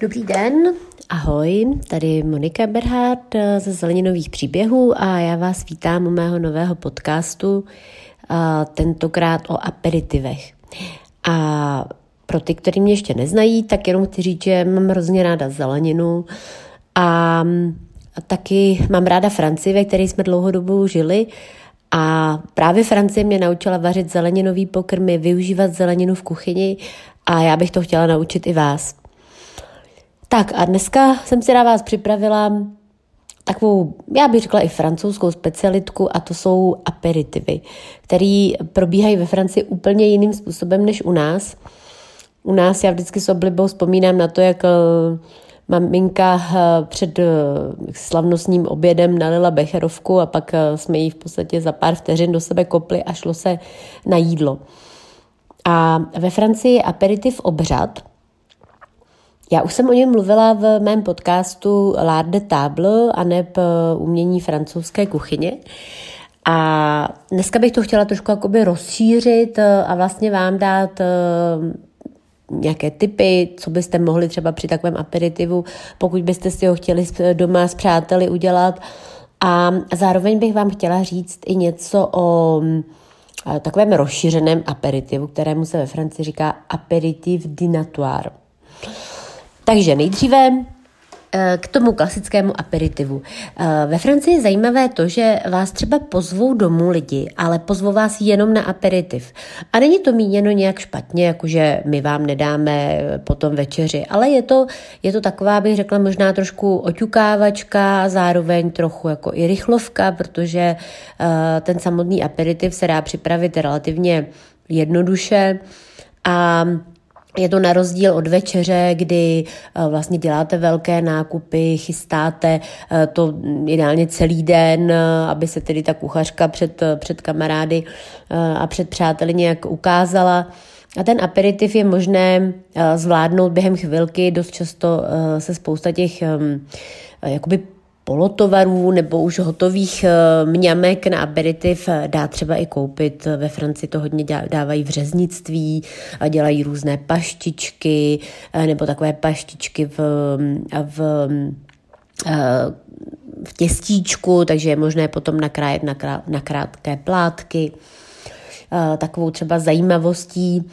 Dobrý den, ahoj, tady Monika Berhardt ze Zeleninových příběhů a já vás vítám u mého nového podcastu, tentokrát o aperitivech. A pro ty, kteří mě ještě neznají, tak jenom chci říct, že mám hrozně ráda zeleninu a taky mám ráda Francii, ve které jsme dlouhodobu žili a právě Francie mě naučila vařit zeleninový pokrmy, využívat zeleninu v kuchyni a já bych to chtěla naučit i vás. Tak a dneska jsem si na vás připravila takovou, já bych řekla i francouzskou specialitku a to jsou aperitivy, které probíhají ve Francii úplně jiným způsobem než u nás. U nás já vždycky s oblibou vzpomínám na to, jak eh, maminka eh, před eh, slavnostním obědem nalila becherovku a pak jsme ji v podstatě za pár vteřin do sebe kopli a šlo se na jídlo. A ve Francii je aperitiv obřad, já už jsem o něm mluvila v mém podcastu L'Art de Table a neb umění francouzské kuchyně. A dneska bych to chtěla trošku jakoby rozšířit a vlastně vám dát nějaké typy, co byste mohli třeba při takovém aperitivu, pokud byste si ho chtěli doma s přáteli udělat. A zároveň bych vám chtěla říct i něco o eh, takovém rozšířeném aperitivu, kterému se ve Francii říká aperitif dinatoire. Takže nejdříve Eh, k tomu klasickému aperitivu. Eh, ve Francii je zajímavé to, že vás třeba pozvou domů lidi, ale pozvou vás jenom na aperitiv. A není to míněno nějak špatně, jakože my vám nedáme potom večeři, ale je to, je to taková, bych řekla, možná trošku oťukávačka, zároveň trochu jako i rychlovka, protože eh, ten samotný aperitiv se dá připravit relativně jednoduše a je to na rozdíl od večeře, kdy eh, vlastně děláte velké nákupy, chystáte eh, to ideálně celý den, eh, aby se tedy ta kuchařka před, před kamarády a před přáteli nějak ukázala. A ten aperitiv je možné zvládnout během chvilky, dost často se spousta těch jakoby polotovarů nebo už hotových eh, mňamek na aperitiv eh, dá třeba i koupit. Ve Francii to hodně dávají v řeznictví, dělají různé paštičky eh, nebo takové paštičky v, v v těstíčku, takže je možné potom nakrájet na, krá, na krátké plátky. Takovou třeba zajímavostí,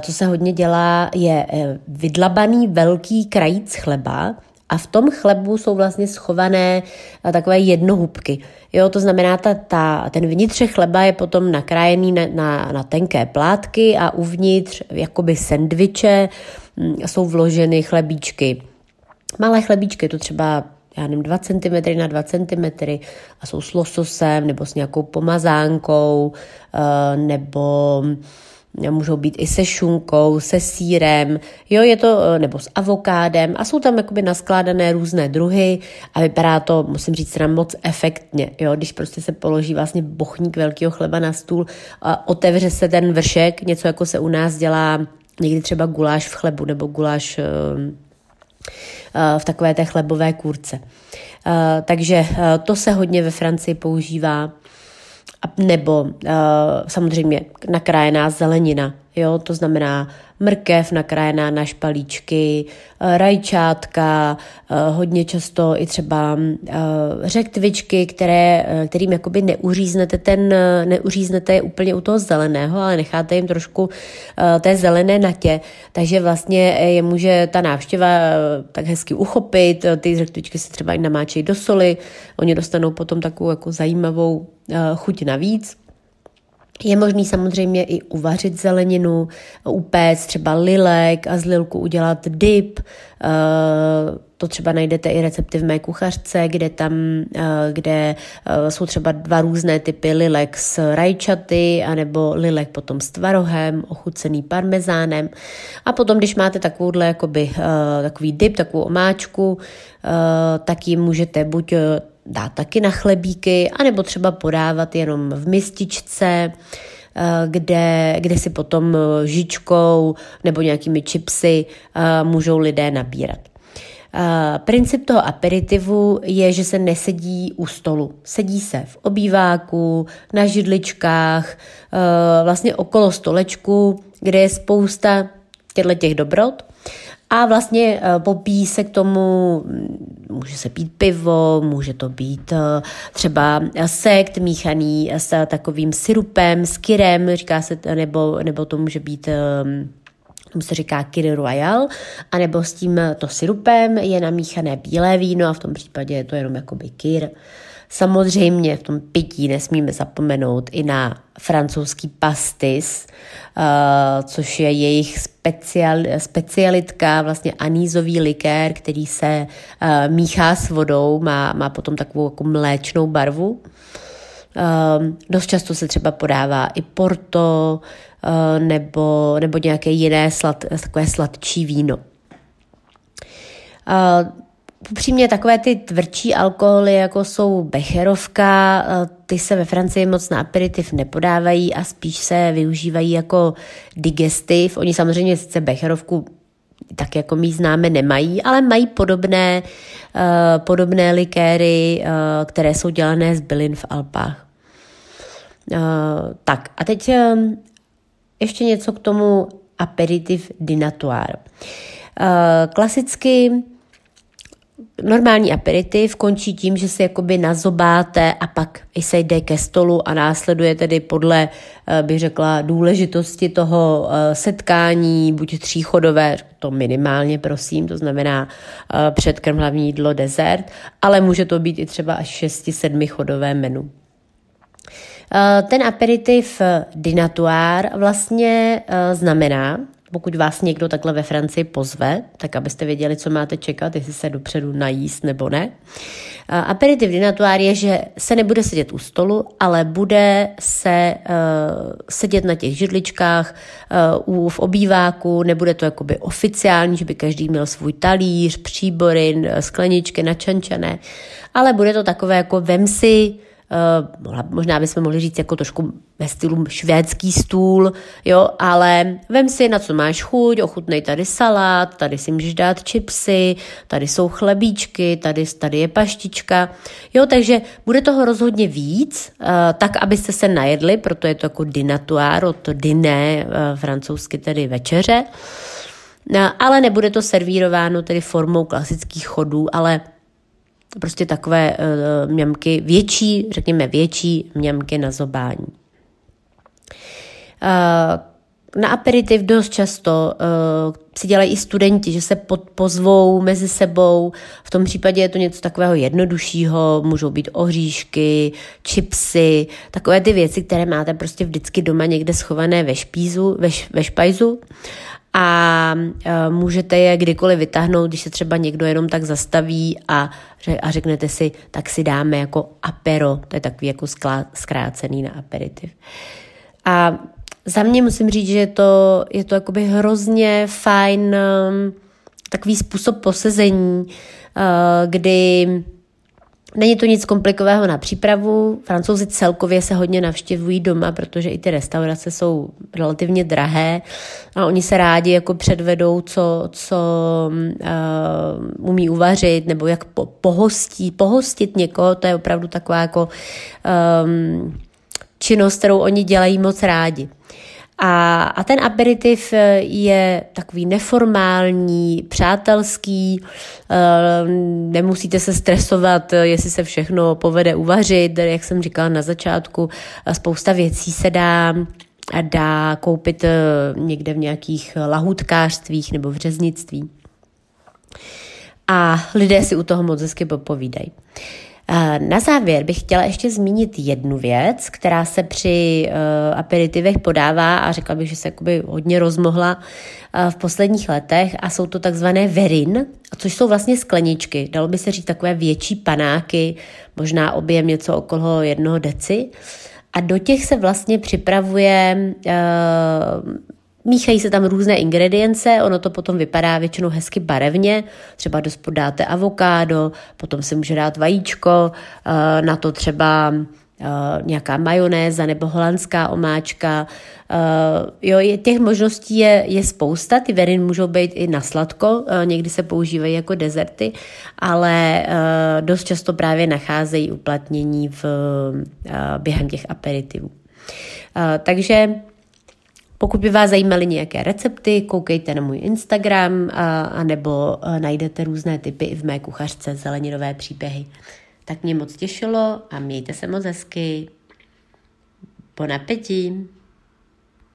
co se hodně dělá, je vydlabaný velký krajíc chleba, a v tom chlebu jsou vlastně schované eh, takové jednohubky. Jo, to znamená, ta, ta, ten vnitř chleba je potom nakrájený na, na, na tenké plátky a uvnitř jakoby sendviče mm, jsou vloženy chlebíčky. Malé chlebíčky, to třeba já nevím, 2 cm na 2 cm a jsou s lososem nebo s nějakou pomazánkou eh, nebo můžou být i se šunkou, se sírem, jo, je to, eh, nebo s avokádem. A jsou tam jakoby naskládané různé druhy a vypadá to, musím říct, na moc efektně, jo, když prostě se položí vlastně bochník velkého chleba na stůl a otevře se ten vršek, něco jako se u nás dělá někdy třeba guláš v chlebu nebo guláš eh, eh, v takové té chlebové kůrce. Takže to se hodně ve Francii používá nebo uh, samozřejmě nakrájená zelenina, jo, to znamená mrkev nakrájená na špalíčky, uh, rajčátka, uh, hodně často i třeba uh, řektvičky, které, kterým jakoby neuříznete ten, neuříznete je úplně u toho zeleného, ale necháte jim trošku té zelené natě, takže vlastně je může ta návštěva tak hezky uchopit, ty řektvičky se třeba i namáčejí do soli, oni dostanou potom takovou jako zajímavou Eh, chuť navíc. Je možný samozřejmě i uvařit zeleninu, upéct třeba lilek a z lilku udělat dip. Eh, to třeba najdete i recepty v mé kuchařce, kde tam, eh, kde jsou třeba dva různé typy lilek s rajčaty, anebo lilek potom s tvarohem, ochucený parmezánem. A potom, když máte takovouhle jakoby, takový dip, takovou omáčku, tak ji můžete buď dát taky na chlebíky, anebo třeba podávat jenom v mističce, eh, kde, kde si potom eh, žičkou nebo nějakými čipsy eh, můžou lidé nabírat. Princip toho aperitivu je, že se nesedí u stolu. Sedí se v obýváku, na židličkách, vlastně okolo stolečku, kde je spousta těchto těch dobrot A vlastně popíjí se k tomu, může se pít pivo, může to být třeba sekt míchaný s takovým syrupem, s kyrem, říká se, nebo, nebo to může být tomu se říká Kir Royal, anebo s tím to syrupem je namíchané bílé víno a v tom případě je to jenom jakoby Kir. Samozřejmě v tom pití nesmíme zapomenout i na francouzský pastis, uh, což je jejich special, specialitka, vlastně anízový likér, který se uh, míchá s vodou, má, má potom takovou jako mléčnou barvu. Uh, dost často se třeba podává i porto, Eh, nebo, nebo nějaké jiné slad, takové sladčí víno. Upřímně takové ty tvrdší alkoholy, jako jsou becherovka, eh, ty se ve Francii moc na aperitiv nepodávají a spíš se využívají jako digestiv. Oni samozřejmě sice becherovku tak jako my známe nemají, ale mají podobné, uh, podobné likéry, uh, které jsou dělané z bylin v Alpách. Uh, tak a teď ještě něco k tomu aperitif dinatoire. Eh, klasicky normální aperitiv končí tím, že se jakoby nazobáte a pak i se jde ke stolu a následuje tedy podle, eh, bych řekla, důležitosti toho eh, setkání, buď tříchodové, to minimálně prosím, to znamená předkrm, hlavní jídlo, dezert, ale může to být i třeba až 6-7 chodové menu. Eh, ten aperitiv dinatoire vlastně eh, znamená, pokud vás někdo takhle ve Francii pozve, tak abyste věděli, co máte čekat, jestli se dopředu najíst nebo ne. Eh, aperitiv dinatoire je, že se nebude sedět u stolu, ale bude se uh, sedět na těch židličkách uh, v obýváku, nebude to jakoby oficiální, že by každý měl svůj talíř, příbory, skleničky načančané, ale bude to takové jako vem si možná bychom mohli říct jako trošku ve stylu švédský stůl, jo, ale vem si, na co máš chuť, ochutnej tady salát, tady si můžeš dát čipsy, tady jsou chlebíčky, tady, tady je paštička, jo, takže bude toho rozhodně víc, uh, tak, abyste se najedli, proto je to jako dinatoire, to diné, uh, francouzsky tedy večeře, ale nebude to servírováno tedy formou klasických chodů, ale prostě takové uh, mňamky větší, řekněme větší mňamky na zobání. Uh, na aperitiv dost často uh, si dělají i studenti, že se pod, pozvou mezi sebou. V tom případě je to něco takového jednoduššího, můžou být ohříšky, čipsy, takové ty věci, které máte prostě vždycky doma někde schované ve, špízu, ve, ve špajzu a e, můžete je kdykoliv vytáhnout, když se třeba někdo jenom tak zastaví a, a řeknete si, tak si dáme jako apero, to je takový jako zkrácený na aperitiv. A za mě musím říct, že to, je to jakoby hrozně fajn um, takový způsob posezení, uh, kdy Není to nic komplikového na přípravu. Francouzi celkově se hodně navštěvují doma, protože i ty restaurace jsou relativně drahé a oni se rádi jako předvedou, co, co uh, umí uvařit nebo jak po, pohostí, pohostit někoho. To je opravdu taková jako um, činnost, kterou oni dělají moc rádi. A, a ten aperitiv eh, je takový neformální, přátelský, eh, nemusíte se stresovat, eh, jestli se všechno povede uvařit, jak jsem říkala na začátku, spousta věcí se dá dá koupit někde v nějakých lahutkářstvích nebo v řeznictví. A lidé si u toho moc hezky popovídají. Na závěr bych chtěla ještě zmínit jednu věc, která se při uh, aperitivech podává a řekla bych, že se jakoby hodně rozmohla uh, v posledních letech a jsou to takzvané verin, což jsou vlastně skleničky, dalo by se říct takové větší panáky, možná objem něco okolo jednoho deci. A do těch se vlastně připravuje uh, Míchají se tam různé ingredience, ono to potom vypadá většinou hezky barevně, třeba do dáte avokádo, potom se může dát vajíčko, eh, na to třeba eh, nějaká majonéza nebo holandská omáčka. Eh, jo, těch možností je, je spousta, ty verin můžou být i na sladko, někdy se používají jako dezerty, ale dost často právě nacházejí uplatnění v, během těch aperitivů. Takže Pokud by vás zajímaly nějaké recepty, koukejte na můj Instagram a, a nebo a najdete různé typy i v mé kuchařce zeleninové příběhy. Tak mě moc těšilo a mějte se moc hezky. Bon appétit!